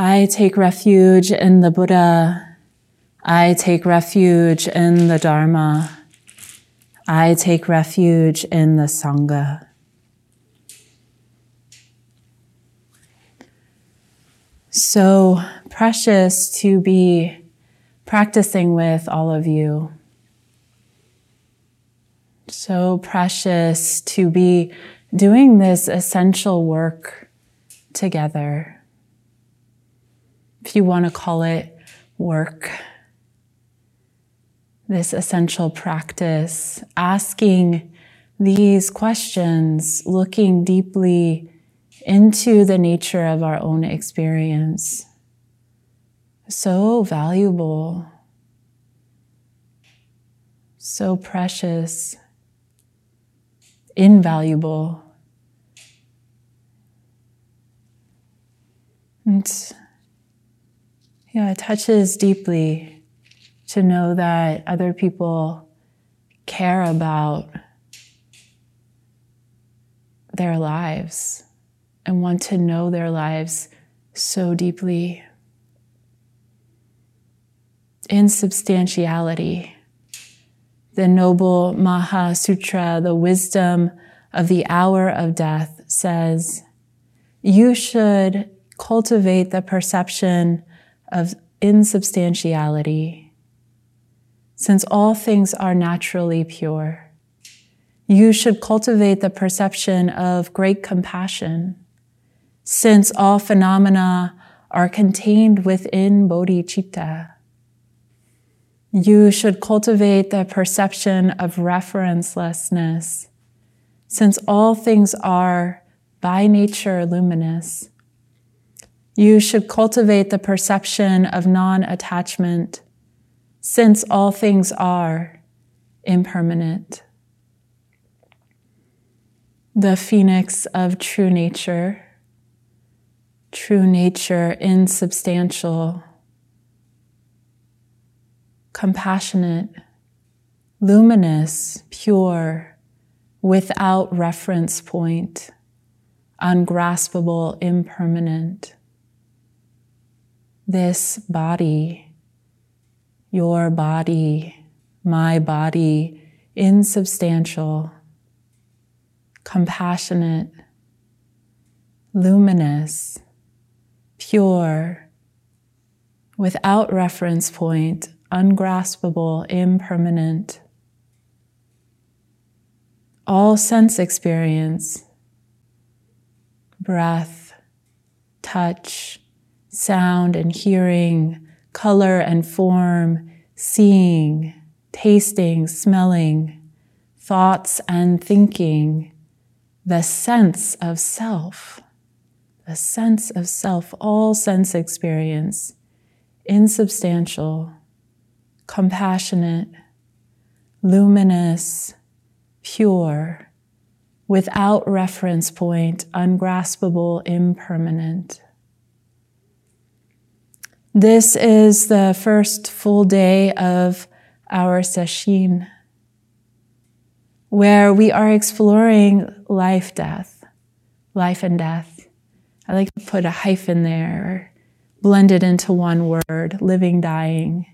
I take refuge in the Buddha. I take refuge in the Dharma. I take refuge in the Sangha. So precious to be practicing with all of you. So precious to be doing this essential work together. If you want to call it work, this essential practice, asking these questions, looking deeply into the nature of our own experience. So valuable, so precious, invaluable. And yeah, it touches deeply to know that other people care about their lives and want to know their lives so deeply. Insubstantiality, the noble Maha Sutra, the wisdom of the hour of death, says you should cultivate the perception of insubstantiality, since all things are naturally pure. You should cultivate the perception of great compassion since all phenomena are contained within bodhicitta. You should cultivate the perception of referencelessness, since all things are by nature luminous. You should cultivate the perception of non attachment, since all things are impermanent. The phoenix of true nature true nature, insubstantial, compassionate, luminous, pure, without reference point, ungraspable, impermanent. This body, your body, my body, insubstantial, compassionate, luminous, pure, without reference point, ungraspable, impermanent. All sense experience, breath, touch, sound and hearing, color and form, seeing, tasting, smelling, thoughts and thinking, the sense of self a sense of self, all sense experience, insubstantial, compassionate, luminous, pure, without reference point, ungraspable, impermanent. This is the first full day of our session, where we are exploring life, death, life and death I like to put a hyphen there blend it into one word living, dying.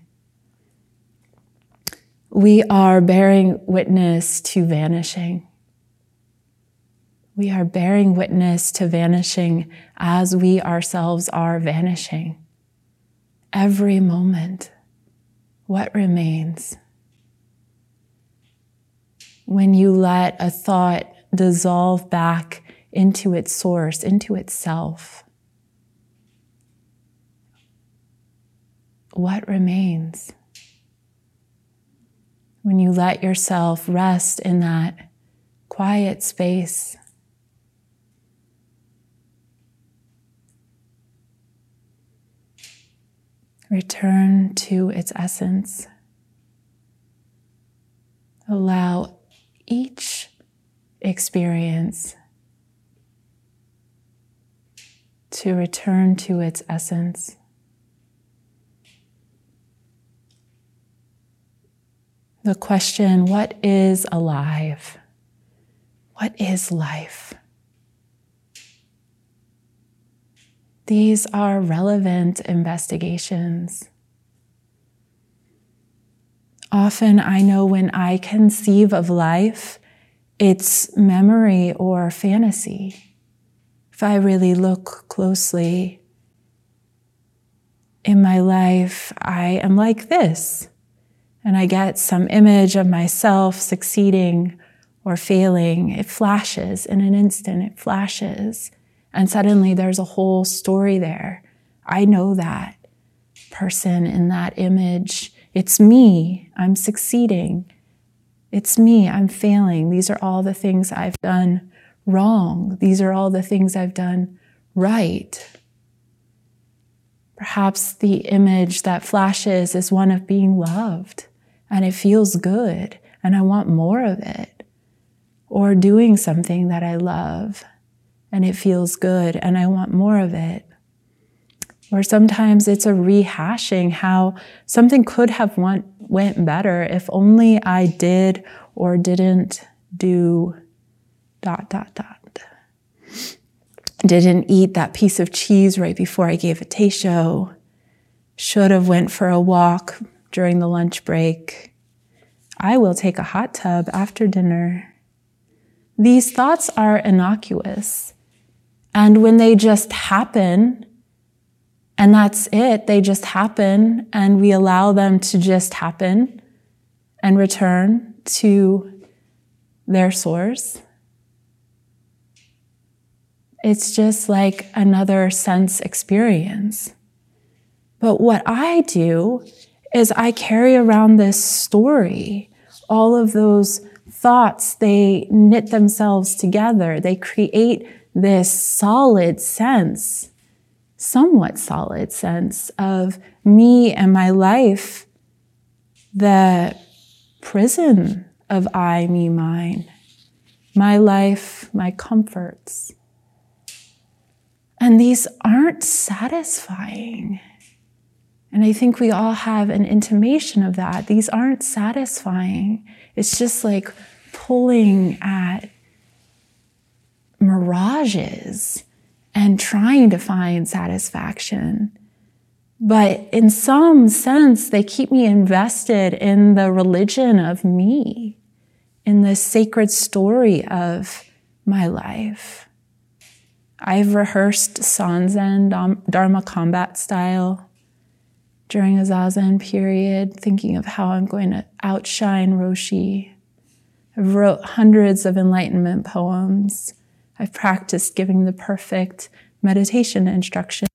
We are bearing witness to vanishing. We are bearing witness to vanishing as we ourselves are vanishing. Every moment, what remains? When you let a thought dissolve back into its source, into itself. What remains? When you let yourself rest in that quiet space. Return to its essence. Allow each experience to return to its essence. The question what is alive? What is life? These are relevant investigations. Often I know when I conceive of life, it's memory or fantasy. If I really look closely in my life, I am like this. And I get some image of myself succeeding or failing. It flashes in an instant, it flashes. And suddenly there's a whole story there. I know that person in that image. It's me. I'm succeeding. It's me. I'm failing. These are all the things I've done wrong. These are all the things I've done right. Perhaps the image that flashes is one of being loved and it feels good and I want more of it. Or doing something that I love and it feels good and I want more of it. Or sometimes it's a rehashing how something could have went, went better if only I did or didn't do dot, dot, dot. Didn't eat that piece of cheese right before I gave a teisho. Should have went for a walk during the lunch break. I will take a hot tub after dinner. These thoughts are innocuous. And when they just happen, and that's it, they just happen, and we allow them to just happen and return to their source. It's just like another sense experience. But what I do is I carry around this story, all of those thoughts, they knit themselves together. They create this solid sense, somewhat solid sense of me and my life, the prison of I, me, mine, my life, my comforts. And these aren't satisfying. And I think we all have an intimation of that. These aren't satisfying. It's just like pulling at mirages and trying to find satisfaction. But in some sense, they keep me invested in the religion of me, in the sacred story of my life. I've rehearsed Sanzen Dharma combat style during a Zazen period, thinking of how I'm going to outshine Roshi. I've wrote hundreds of enlightenment poems I've practiced giving the perfect meditation instructions.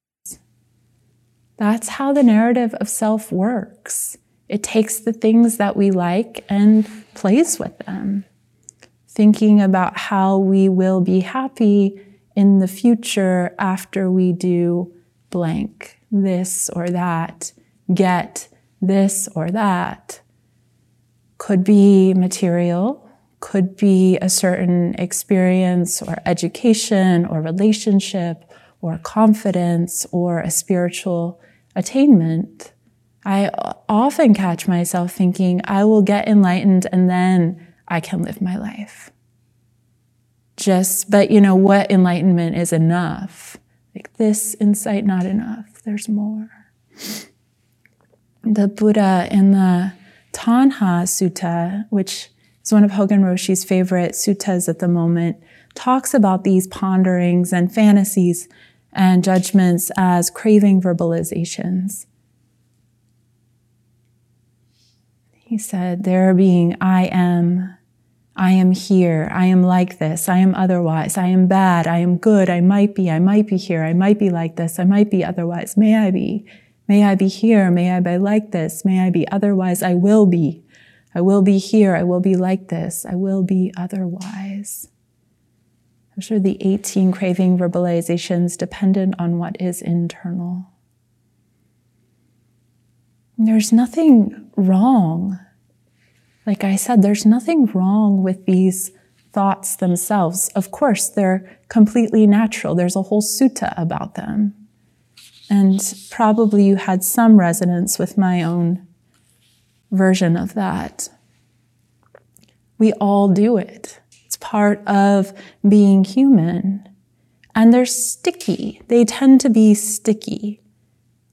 That's how the narrative of self works. It takes the things that we like and plays with them, thinking about how we will be happy in the future after we do blank, this or that, get this or that. Could be material, could be a certain experience or education or relationship or confidence or a spiritual attainment. I often catch myself thinking, I will get enlightened and then I can live my life. Just, but you know, what enlightenment is enough? Like this insight, not enough. There's more. The Buddha in the Tanha Sutta, which it's one of Hogen Roshi's favorite suttas at the moment, talks about these ponderings and fantasies and judgments as craving verbalizations. He said, There being I am, I am here, I am like this, I am otherwise, I am bad, I am good, I might be, I might be here, I might be like this, I might be otherwise, may I be, may I be here, may I be like this, may I be otherwise, I will be. I will be here. I will be like this. I will be otherwise. I'm sure the 18 craving verbalizations dependent on what is internal. There's nothing wrong. Like I said, there's nothing wrong with these thoughts themselves. Of course, they're completely natural. There's a whole sutta about them. And probably you had some resonance with my own version of that. We all do it. It's part of being human. and they're sticky. They tend to be sticky,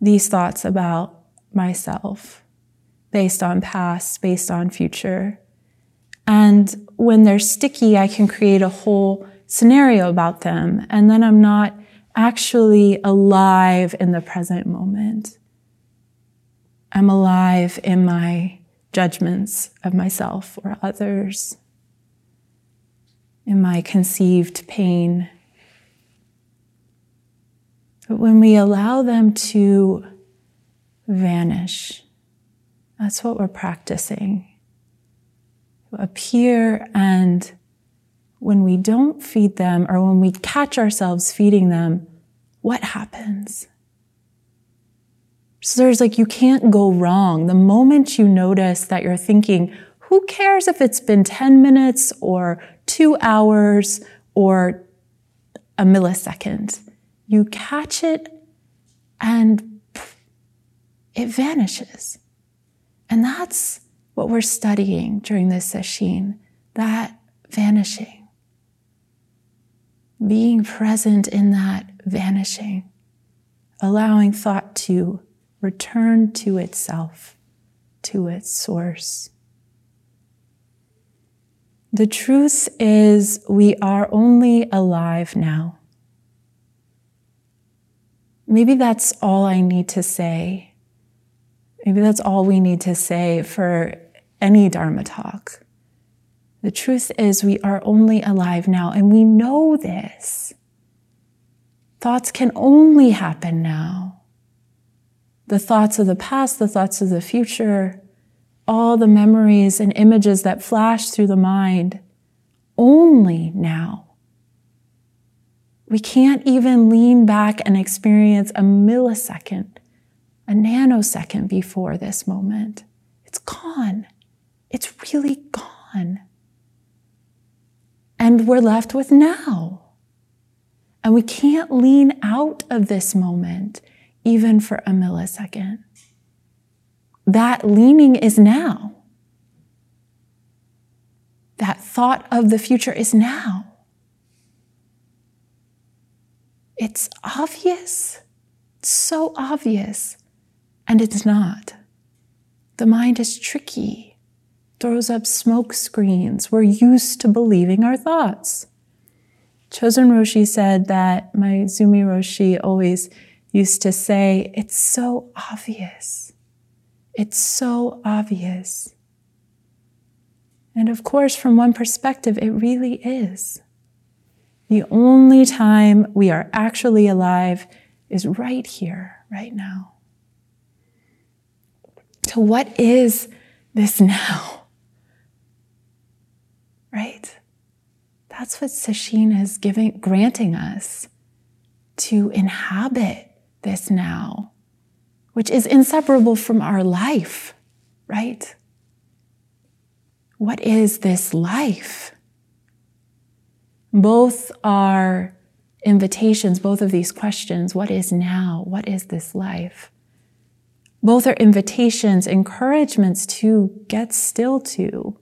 these thoughts about myself, based on past, based on future. And when they're sticky, I can create a whole scenario about them, and then I'm not actually alive in the present moment. I'm alive in my judgments of myself or others, in my conceived pain. But when we allow them to vanish, that's what we're practicing. Appear and when we don't feed them or when we catch ourselves feeding them, what happens? So there's like, you can't go wrong. The moment you notice that you're thinking, who cares if it's been 10 minutes or two hours or a millisecond? You catch it and it vanishes. And that's what we're studying during this session, that vanishing. Being present in that vanishing, allowing thought to return to itself, to its source. The truth is, we are only alive now. Maybe that's all I need to say. Maybe that's all we need to say for any Dharma talk. The truth is, we are only alive now, and we know this. Thoughts can only happen now the thoughts of the past, the thoughts of the future, all the memories and images that flash through the mind only now. We can't even lean back and experience a millisecond, a nanosecond before this moment. It's gone. It's really gone. And we're left with now. And we can't lean out of this moment even for a millisecond. That leaning is now. That thought of the future is now. It's obvious. It's so obvious. And it's not. The mind is tricky, throws up smoke screens. We're used to believing our thoughts. Chozen Roshi said that Maezumi Roshi always used to say, It's so obvious. It's so obvious. And of course, from one perspective, it really is. The only time we are actually alive is right here, right now. So, what is this now? Right? That's what Sesshin is giving, granting us to inhabit this now, which is inseparable from our life, right? What is this life? Both are invitations, both of these questions what is now? What is this life? Both are invitations, encouragements to get still to,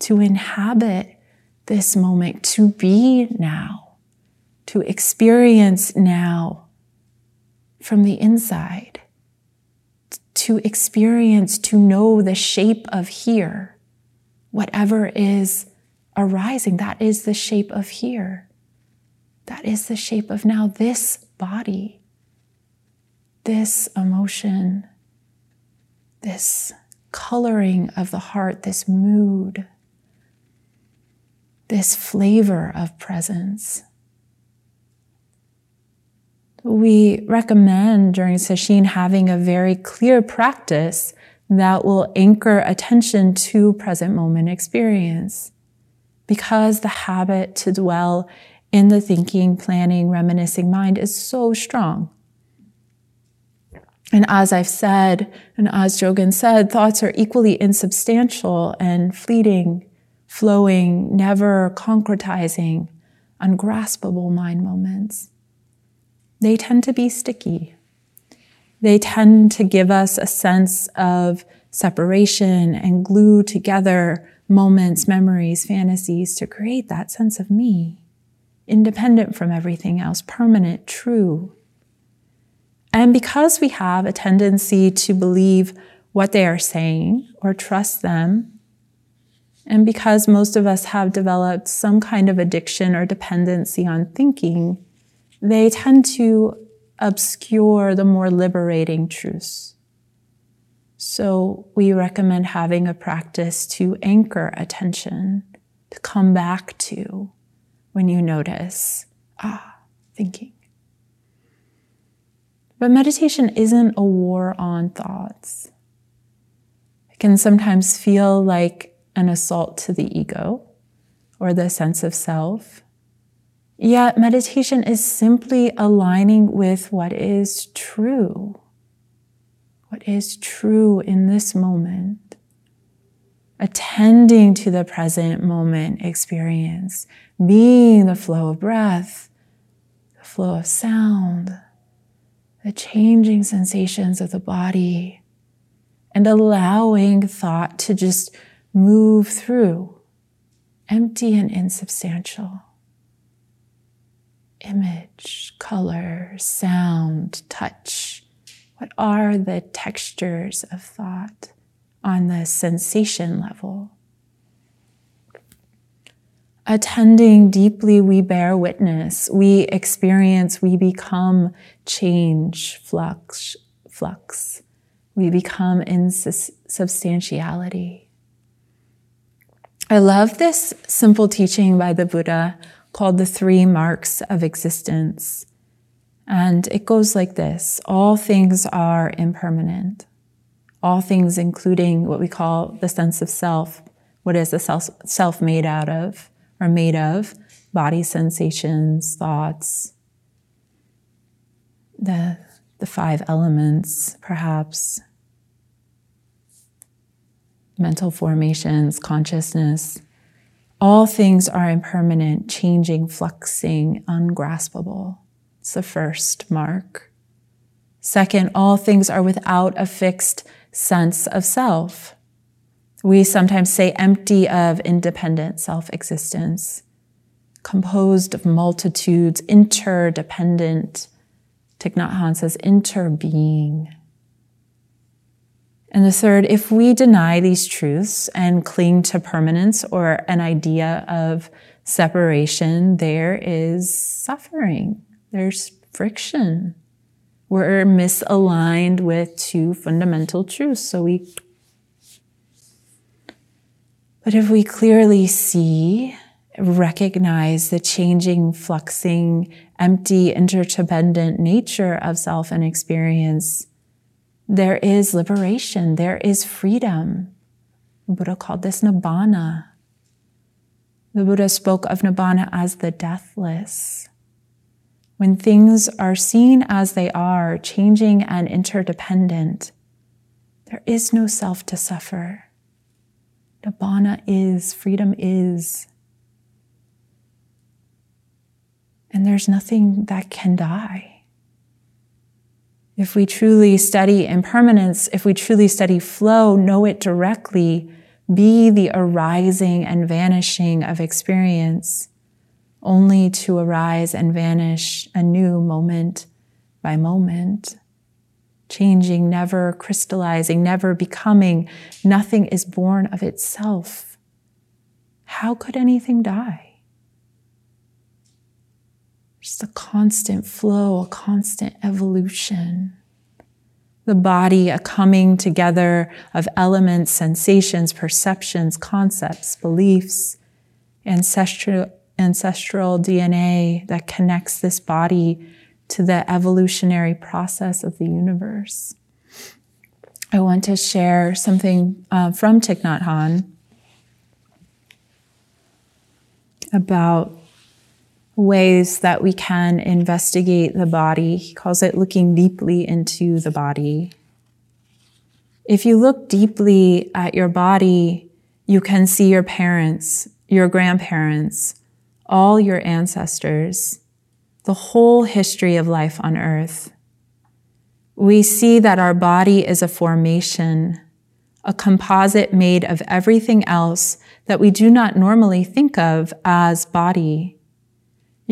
to inhabit this moment, to be now, to experience now from the inside, to experience, to know the shape of here. Whatever is arising, that is the shape of here. That is the shape of now this body, this emotion, this coloring of the heart, this mood, this flavor of presence we recommend during sesshin having a very clear practice that will anchor attention to present moment experience. Because the habit to dwell in the thinking, planning, reminiscing mind is so strong. And as I've said, and as Jogen said, thoughts are equally insubstantial and fleeting, flowing, never concretizing, ungraspable mind moments they tend to be sticky. They tend to give us a sense of separation and glue together moments, memories, fantasies to create that sense of me independent from everything else, permanent, true. And because we have a tendency to believe what they are saying or trust them, and because most of us have developed some kind of addiction or dependency on thinking, they tend to obscure the more liberating truths. So we recommend having a practice to anchor attention, to come back to when you notice, ah, thinking. But meditation isn't a war on thoughts. It can sometimes feel like an assault to the ego or the sense of self. Yet meditation is simply aligning with what is true, what is true in this moment, attending to the present moment experience, being the flow of breath, the flow of sound the changing sensations of the body and allowing thought to just move through, empty and insubstantial. Image, color, sound, touch. What are the textures of thought on the sensation level? attending deeply, we bear witness, we experience, we become change, flux, flux. We become insubstantiality. I love this simple teaching by the Buddha called the three marks of existence. And it goes like this All things are impermanent. All things, including what we call the sense of self. What is the self, self made out of? are made of body sensations, thoughts, the, the five elements, perhaps, mental formations, consciousness. All things are impermanent, changing, fluxing, ungraspable. It's the first mark. Second, all things are without a fixed sense of self. We sometimes say empty of independent self existence, composed of multitudes, interdependent. Thich Nhat Hanh says interbeing. And the third, if we deny these truths and cling to permanence or an idea of separation, there is suffering, there's friction. We're misaligned with two fundamental truths, so we but if we clearly see, recognize the changing, fluxing, empty, interdependent nature of self and experience, there is liberation, there is freedom. Buddha called this nibbana. The Buddha spoke of nibbana as the deathless. When things are seen as they are, changing and interdependent, there is no self to suffer. Nibbana is, freedom is. And there's nothing that can die. If we truly study impermanence, if we truly study flow, know it directly, be the arising and vanishing of experience, only to arise and vanish anew moment by moment changing, never crystallizing, never becoming. Nothing is born of itself. How could anything die? Just a constant flow, a constant evolution. The body, a coming together of elements, sensations, perceptions, concepts, beliefs, ancestral, ancestral DNA that connects this body to the evolutionary process of the universe. I want to share something uh, from Thich Nhat Hanh about ways that we can investigate the body. He calls it looking deeply into the body. If you look deeply at your body, you can see your parents, your grandparents, all your ancestors, the whole history of life on earth, we see that our body is a formation, a composite made of everything else that we do not normally think of as body.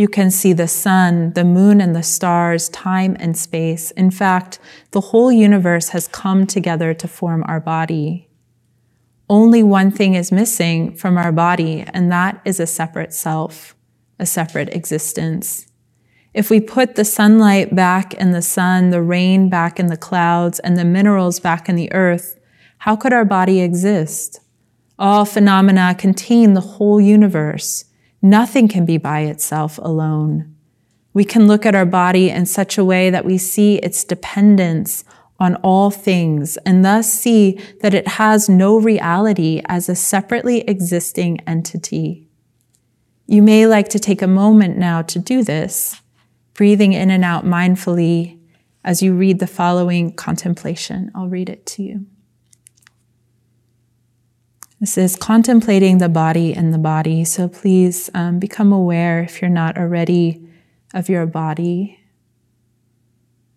You can see the sun, the moon, and the stars, time and space. In fact, the whole universe has come together to form our body. Only one thing is missing from our body, and that is a separate self, a separate existence. If we put the sunlight back in the sun, the rain back in the clouds, and the minerals back in the earth, how could our body exist? All phenomena contain the whole universe. Nothing can be by itself alone. We can look at our body in such a way that we see its dependence on all things and thus see that it has no reality as a separately existing entity. You may like to take a moment now to do this, breathing in and out mindfully as you read the following contemplation. I'll read it to you. This is contemplating the body and the body. So please um, become aware, if you're not already, of your body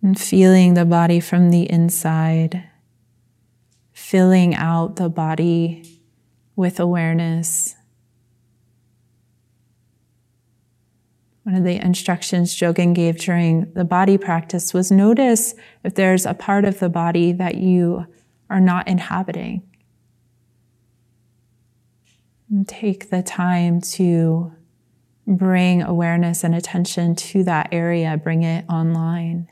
and feeling the body from the inside, filling out the body with awareness. One of the instructions Jogen gave during the body practice was notice if there's a part of the body that you are not inhabiting. And take the time to bring awareness and attention to that area, bring it online.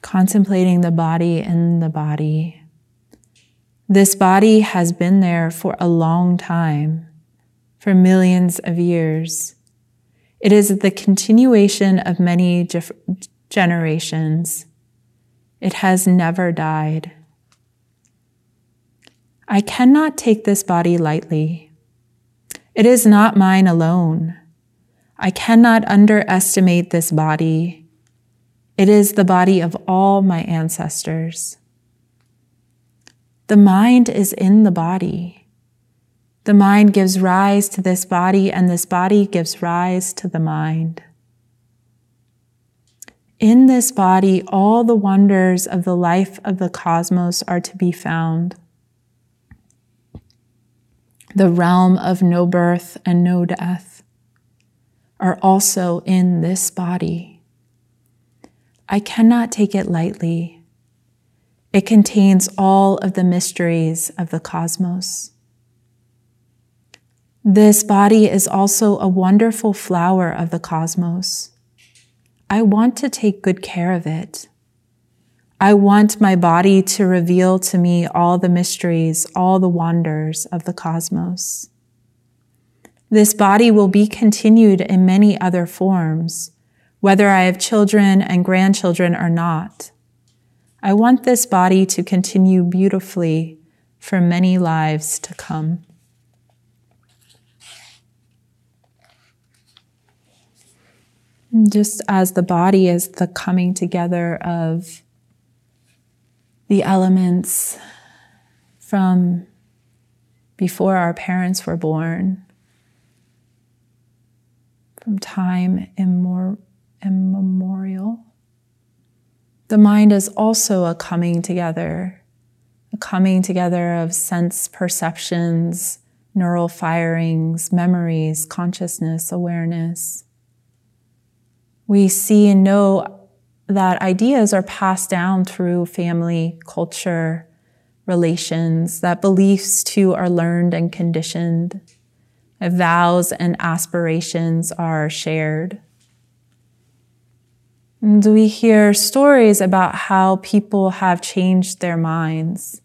Contemplating the body in the body. This body has been there for a long time, for millions of years. It is the continuation of many generations. It has never died. I cannot take this body lightly. It is not mine alone. I cannot underestimate this body. It is the body of all my ancestors. The mind is in the body. The mind gives rise to this body, and this body gives rise to the mind. In this body, all the wonders of the life of the cosmos are to be found. The realm of no birth and no death are also in this body. I cannot take it lightly. It contains all of the mysteries of the cosmos. This body is also a wonderful flower of the cosmos. I want to take good care of it. I want my body to reveal to me all the mysteries, all the wonders of the cosmos. This body will be continued in many other forms, whether I have children and grandchildren or not. I want this body to continue beautifully for many lives to come. Just as the body is the coming together of the elements from before our parents were born, from time immor- immemorial. The mind is also a coming together, a coming together of sense perceptions, neural firings, memories, consciousness, awareness we see and know that ideas are passed down through family, culture, relations, that beliefs too are learned and conditioned, that vows and aspirations are shared. And we hear stories about how people have changed their minds,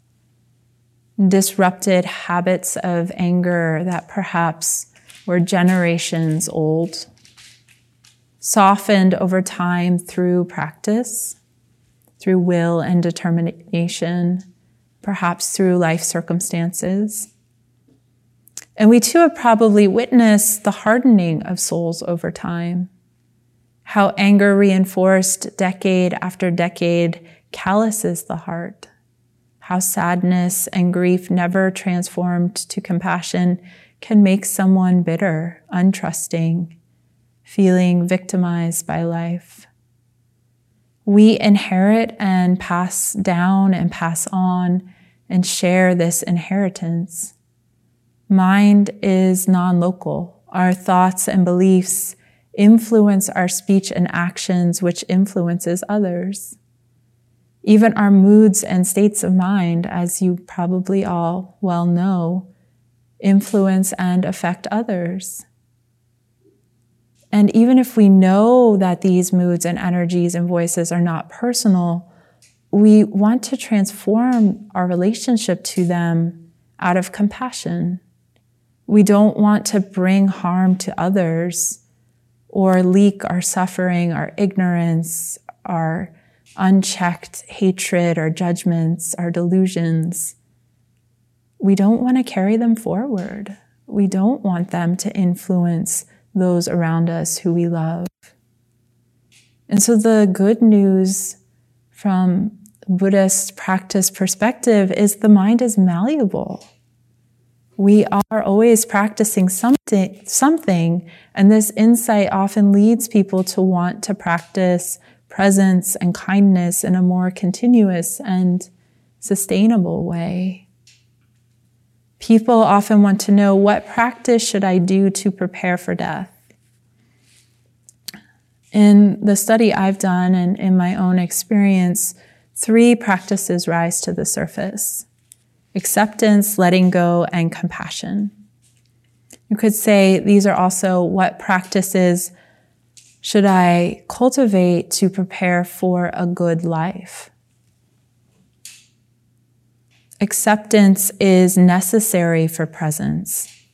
disrupted habits of anger that perhaps were generations old softened over time through practice, through will and determination, perhaps through life circumstances. And we too have probably witnessed the hardening of souls over time. How anger reinforced decade after decade calluses the heart. How sadness and grief never transformed to compassion can make someone bitter, untrusting, feeling victimized by life. We inherit and pass down and pass on and share this inheritance. Mind is non-local. Our thoughts and beliefs influence our speech and actions, which influences others. Even our moods and states of mind, as you probably all well know, influence and affect others. And even if we know that these moods and energies and voices are not personal, we want to transform our relationship to them out of compassion. We don't want to bring harm to others or leak our suffering, our ignorance, our unchecked hatred, our judgments, our delusions. We don't want to carry them forward. We don't want them to influence those around us who we love. And so the good news from Buddhist practice perspective is the mind is malleable. We are always practicing something, something, and this insight often leads people to want to practice presence and kindness in a more continuous and sustainable way. People often want to know what practice should I do to prepare for death? In the study I've done and in my own experience, three practices rise to the surface acceptance, letting go, and compassion. You could say these are also what practices should I cultivate to prepare for a good life? Acceptance is necessary for presence.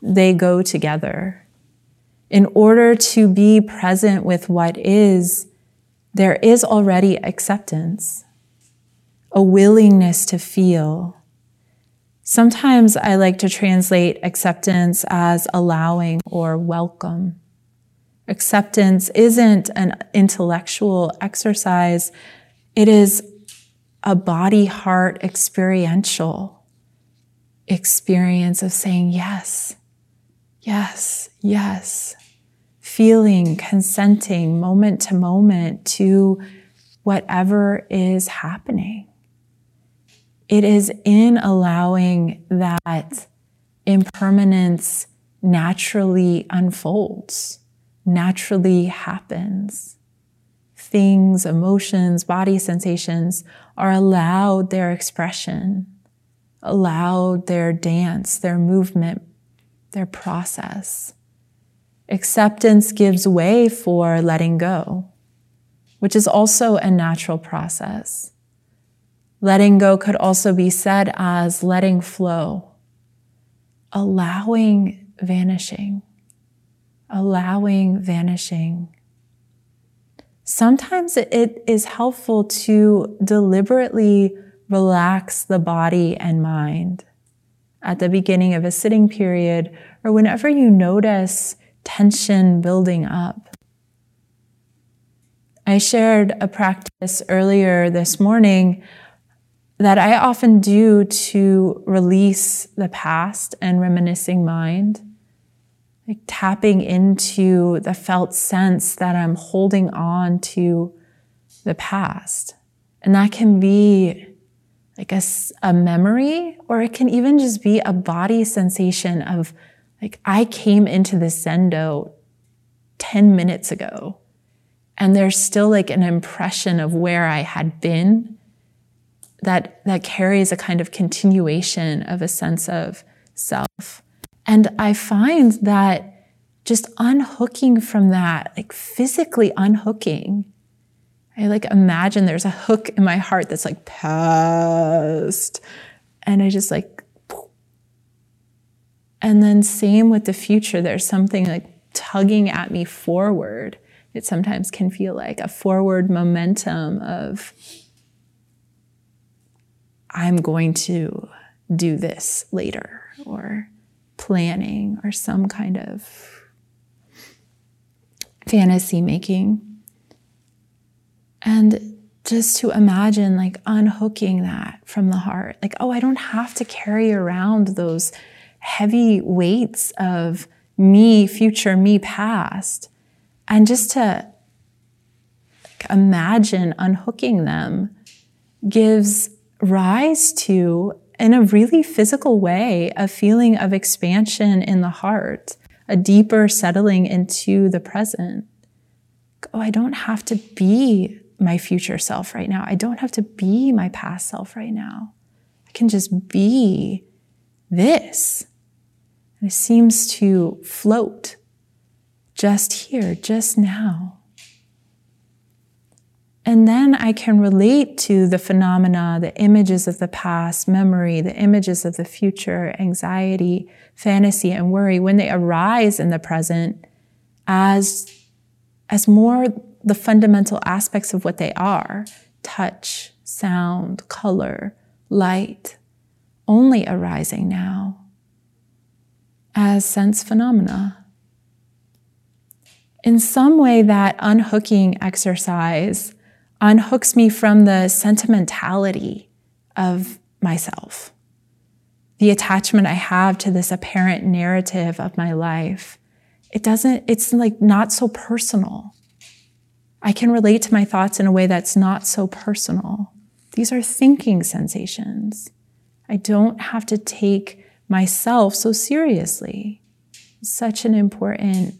They go together. In order to be present with what is, there is already acceptance, a willingness to feel. Sometimes I like to translate acceptance as allowing or welcome. Acceptance isn't an intellectual exercise. It is a body heart experiential experience of saying yes, yes, yes, feeling, consenting moment to moment to whatever is happening. It is in allowing that impermanence naturally unfolds, naturally happens things, emotions, body sensations are allowed their expression, allowed their dance, their movement, their process. Acceptance gives way for letting go, which is also a natural process. Letting go could also be said as letting flow, allowing vanishing, allowing vanishing sometimes it is helpful to deliberately relax the body and mind at the beginning of a sitting period or whenever you notice tension building up. I shared a practice earlier this morning that I often do to release the past and reminiscing mind like tapping into the felt sense that I'm holding on to the past. And that can be like a, a memory, or it can even just be a body sensation of like, I came into this Zendo 10 minutes ago, and there's still like an impression of where I had been that, that carries a kind of continuation of a sense of self. And I find that just unhooking from that, like physically unhooking, I like imagine there's a hook in my heart that's like past. And I just like, and then same with the future, there's something like tugging at me forward. It sometimes can feel like a forward momentum of, I'm going to do this later, or planning or some kind of fantasy making. And just to imagine like unhooking that from the heart. Like, oh, I don't have to carry around those heavy weights of me, future, me, past. And just to imagine unhooking them gives rise to, in a really physical way, a feeling of expansion in the heart, a deeper settling into the present. Oh, I don't have to be my future self right now. I don't have to be my past self right now. I can just be this. And it seems to float just here, just now. And then I can relate to the phenomena, the images of the past, memory, the images of the future, anxiety, fantasy, and worry when they arise in the present as, as more the fundamental aspects of what they are touch, sound, color, light, only arising now as sense phenomena. In some way, that unhooking exercise unhooks me from the sentimentality of myself, the attachment I have to this apparent narrative of my life. It doesn't, it's like not so personal. I can relate to my thoughts in a way that's not so personal. These are thinking sensations. I don't have to take myself so seriously. Such an important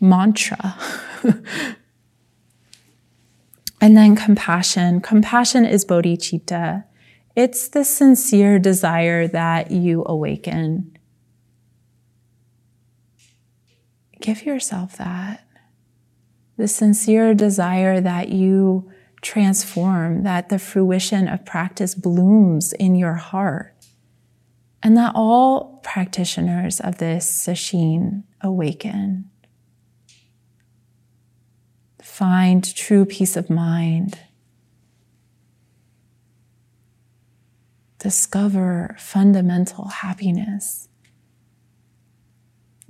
mantra. and then compassion. Compassion is bodhicitta. It's the sincere desire that you awaken. Give yourself that the sincere desire that you transform, that the fruition of practice blooms in your heart, and that all practitioners of this sesshin awaken. Find true peace of mind. Discover fundamental happiness.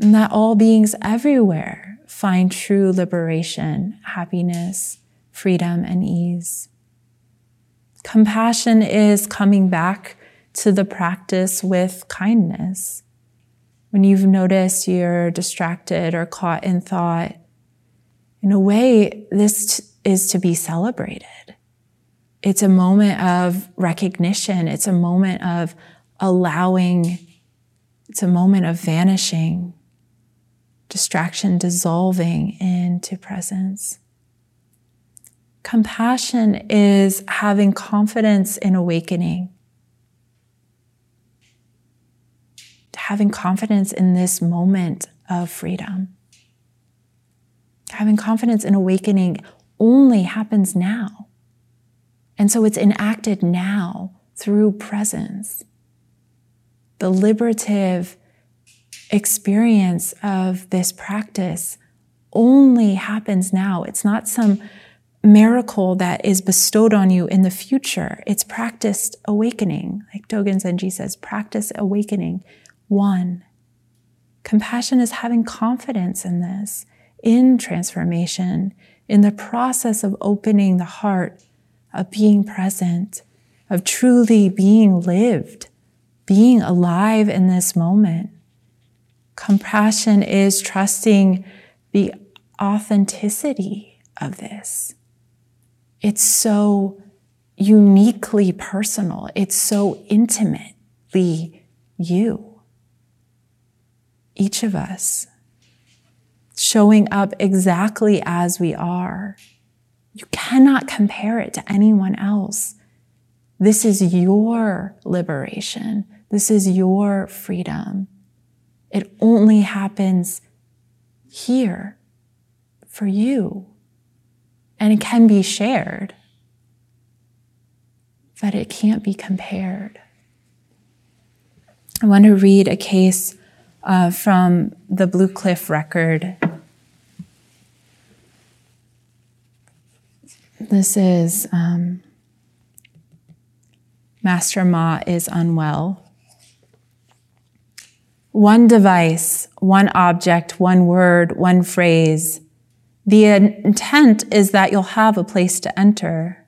And that all beings everywhere find true liberation, happiness, freedom, and ease. Compassion is coming back to the practice with kindness. When you've noticed you're distracted or caught in thought, in a way, this is to be celebrated. It's a moment of recognition. It's a moment of allowing. It's a moment of vanishing distraction dissolving into presence. Compassion is having confidence in awakening, having confidence in this moment of freedom. Having confidence in awakening only happens now. And so it's enacted now through presence. The liberative experience of this practice only happens now. It's not some miracle that is bestowed on you in the future. It's practiced awakening. Like Dogen Zenji says, practice awakening. One. Compassion is having confidence in this, in transformation, in the process of opening the heart, of being present, of truly being lived, being alive in this moment. Compassion is trusting the authenticity of this. It's so uniquely personal. It's so intimately you. Each of us showing up exactly as we are. You cannot compare it to anyone else. This is your liberation. This is your freedom. It only happens here for you. And it can be shared, but it can't be compared. I want to read a case uh, from the Blue Cliff record. This is um, Master Ma is unwell. One device, one object, one word, one phrase. The intent is that you'll have a place to enter.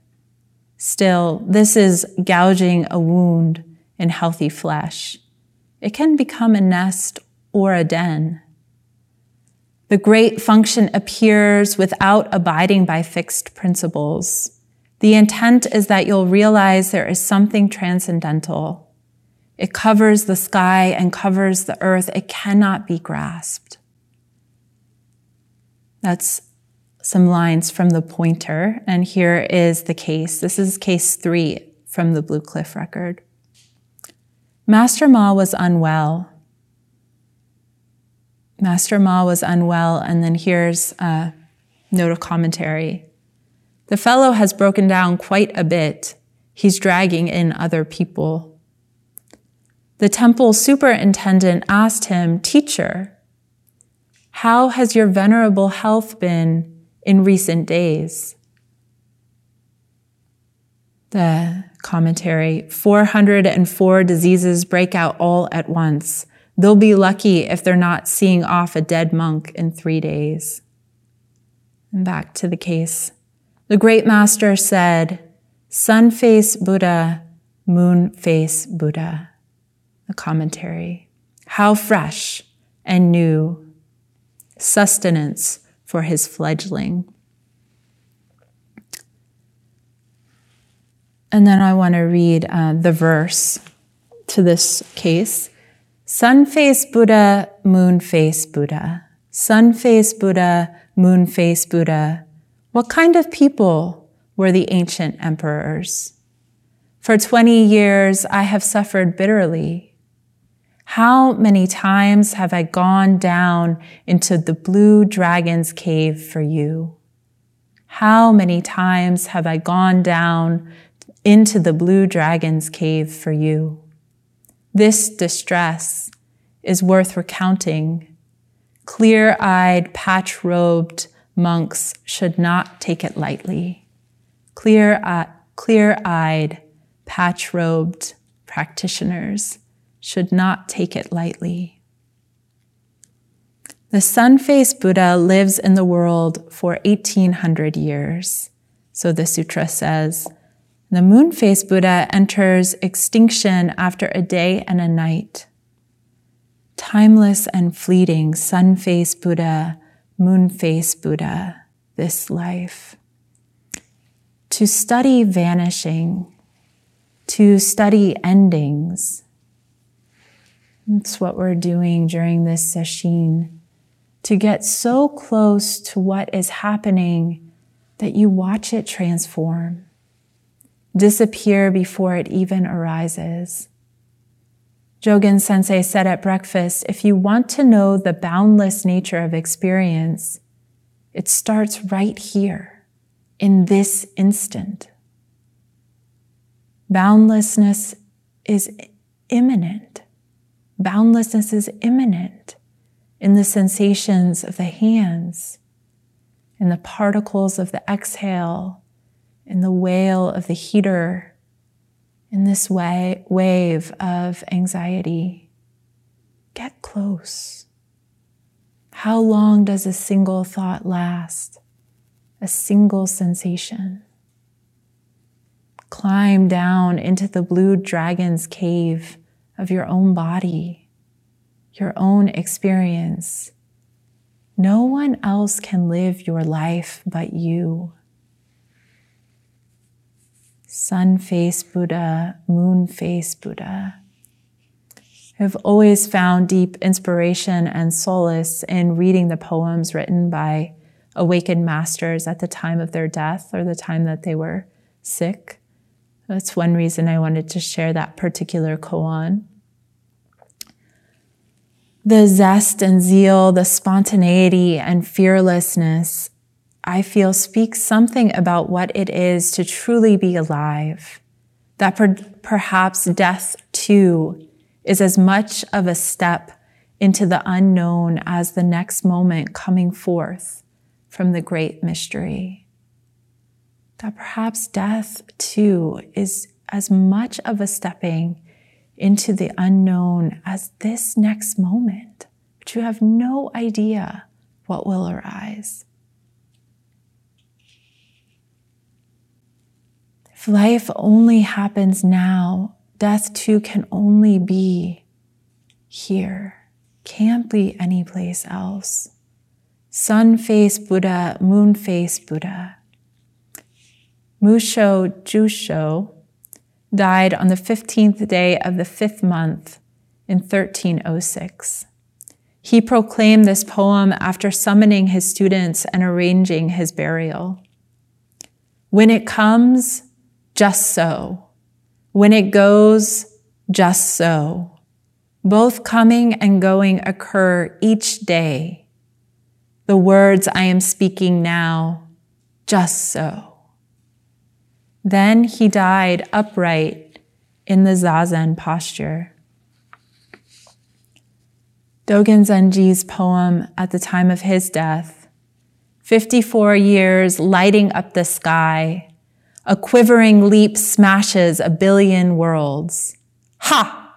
Still, this is gouging a wound in healthy flesh. It can become a nest or a den. The great function appears without abiding by fixed principles. The intent is that you'll realize there is something transcendental. It covers the sky and covers the earth. It cannot be grasped. That's some lines from the pointer. And here is the case. This is case three from the Blue Cliff record. Master Ma was unwell. Master Ma was unwell, and then here's a note of commentary. The fellow has broken down quite a bit. He's dragging in other people. The temple superintendent asked him, Teacher, how has your venerable health been in recent days? The commentary 404 diseases break out all at once. They'll be lucky if they're not seeing off a dead monk in three days. And back to the case. The great master said, Sun face Buddha, moon face Buddha. A commentary. How fresh and new. Sustenance for his fledgling. And then I want to read uh, the verse to this case. Sun face Buddha, moon face Buddha. Sun face Buddha, moon face Buddha. What kind of people were the ancient emperors? For 20 years, I have suffered bitterly. How many times have I gone down into the blue dragon's cave for you? How many times have I gone down into the blue dragon's cave for you. This distress is worth recounting. Clear eyed, patch robed monks should not take it lightly. Clear eyed, patch robed practitioners should not take it lightly. The sun faced Buddha lives in the world for 1800 years. So the sutra says, the moon faced Buddha enters extinction after a day and a night. Timeless and fleeting, sun faced Buddha, moon faced Buddha, this life. To study vanishing, to study endings. That's what we're doing during this sesshin. To get so close to what is happening that you watch it transform disappear before it even arises. Jogen Sensei said at breakfast if you want to know the boundless nature of experience, it starts right here, in this instant. Boundlessness is imminent. Boundlessness is imminent in the sensations of the hands, in the particles of the exhale, in the wail of the heater, in this way, wave of anxiety. Get close. How long does a single thought last? A single sensation. Climb down into the blue dragon's cave of your own body, your own experience. No one else can live your life but you sun face Buddha, moon face Buddha. I've always found deep inspiration and solace in reading the poems written by awakened masters at the time of their death or the time that they were sick. That's one reason I wanted to share that particular koan. The zest and zeal, the spontaneity and fearlessness I feel speaks something about what it is to truly be alive. That per- perhaps death too is as much of a step into the unknown as the next moment coming forth from the great mystery. That perhaps death too is as much of a stepping into the unknown as this next moment, but you have no idea what will arise. If life only happens now, death too can only be here, can't be anyplace else. Sun face Buddha, moon face Buddha. Musho Jusho, died on the 15th day of the fifth month in 1306. He proclaimed this poem after summoning his students and arranging his burial. When it comes, just so. When it goes, just so. Both coming and going occur each day. The words I am speaking now, just so. Then he died upright in the zazen posture. Dogen Zenji's poem at the time of his death 54 years lighting up the sky. A quivering leap smashes a billion worlds. Ha!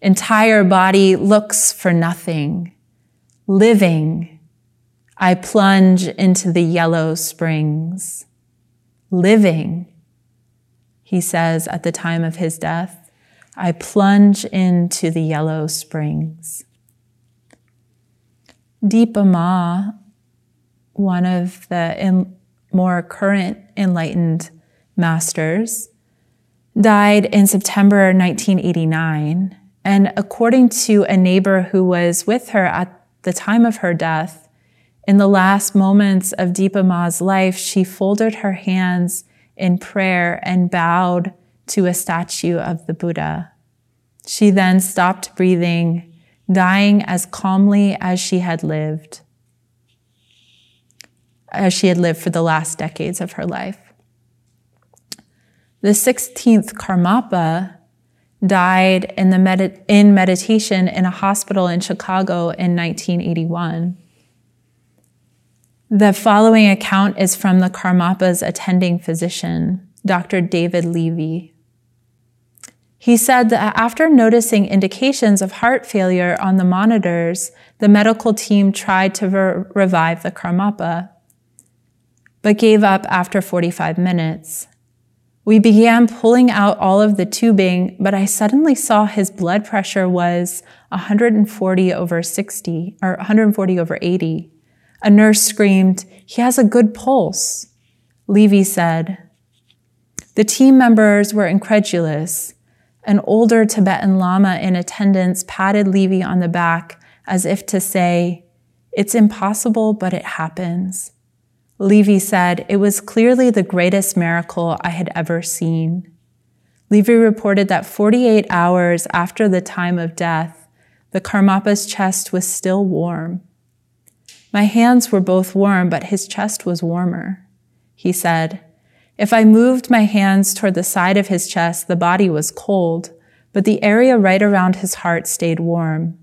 Entire body looks for nothing. Living, I plunge into the yellow springs. Living, he says at the time of his death, I plunge into the yellow springs. Dipa Ma, one of the in, more current enlightened masters, died in September 1989. And according to a neighbor who was with her at the time of her death, in the last moments of Dipa Ma's life, she folded her hands in prayer and bowed to a statue of the Buddha. She then stopped breathing, dying as calmly as she had lived as she had lived for the last decades of her life. The 16th Karmapa died in, the med- in meditation in a hospital in Chicago in 1981. The following account is from the Karmapa's attending physician, Dr. David Levy. He said that after noticing indications of heart failure on the monitors, the medical team tried to re- revive the Karmapa but gave up after 45 minutes. We began pulling out all of the tubing, but I suddenly saw his blood pressure was 140 over 60 or 140 over 80. A nurse screamed, He has a good pulse. Levy said, The team members were incredulous. An older Tibetan Lama in attendance patted Levy on the back as if to say, It's impossible, but it happens. Levy said, It was clearly the greatest miracle I had ever seen. Levy reported that 48 hours after the time of death, the Karmapa's chest was still warm. My hands were both warm, but his chest was warmer. He said, If I moved my hands toward the side of his chest, the body was cold, but the area right around his heart stayed warm.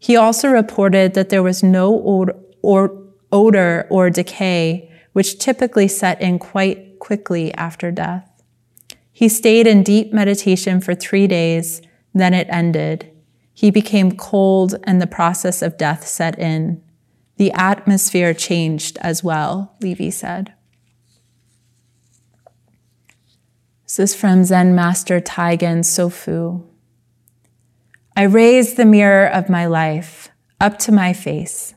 He also reported that there was no or, or odor, or decay, which typically set in quite quickly after death. He stayed in deep meditation for three days, then it ended. He became cold and the process of death set in. The atmosphere changed as well, Levy said. This is from Zen Master Taigen Sofu. I raised the mirror of my life up to my face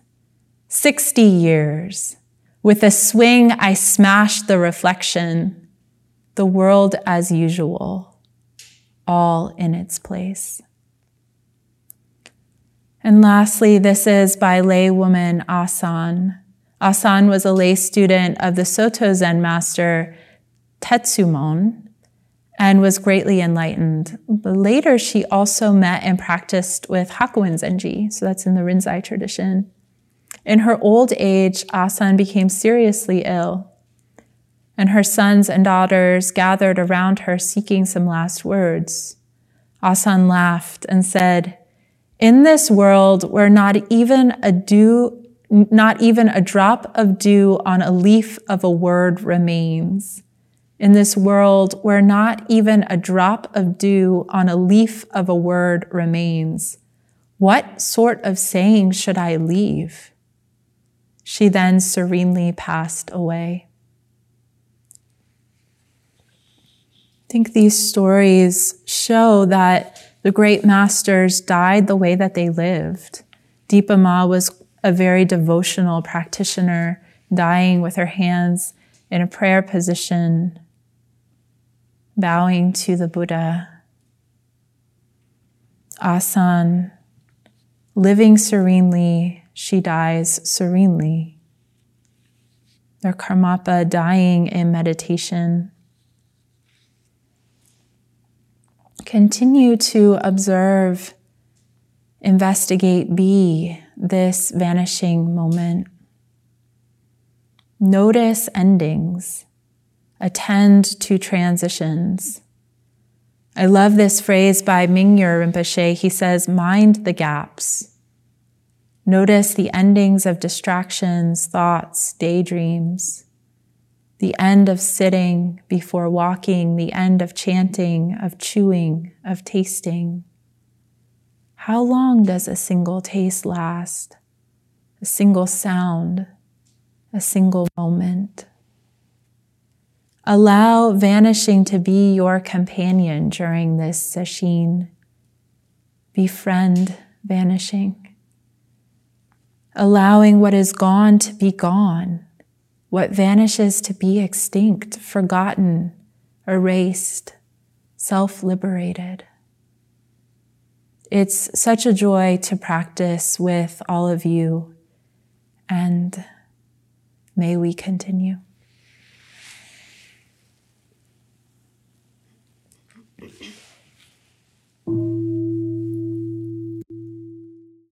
60 years. With a swing, I smashed the reflection, the world as usual, all in its place. And lastly, this is by laywoman Asan. Asan was a lay student of the Soto Zen master Tetsumon and was greatly enlightened. Later, she also met and practiced with Hakuin Zenji, so that's in the Rinzai tradition. In her old age, Asan became seriously ill, and her sons and daughters gathered around her seeking some last words. Asan laughed and said, In this world where not even a dew, not even a drop of dew on a leaf of a word remains. In this world where not even a drop of dew on a leaf of a word remains, what sort of saying should I leave? She then serenely passed away. I think these stories show that the great masters died the way that they lived. Dipa Ma was a very devotional practitioner, dying with her hands in a prayer position, bowing to the Buddha. Asan, living serenely, she dies serenely. Their Karmapa dying in meditation. Continue to observe, investigate, be this vanishing moment. Notice endings. Attend to transitions. I love this phrase by Mingyur Rinpoche. He says, mind the gaps. Notice the endings of distractions, thoughts, daydreams, the end of sitting before walking, the end of chanting, of chewing, of tasting. How long does a single taste last? A single sound, a single moment. Allow vanishing to be your companion during this sesshin. Befriend vanishing. Allowing what is gone to be gone, what vanishes to be extinct, forgotten, erased, self liberated. It's such a joy to practice with all of you, and may we continue.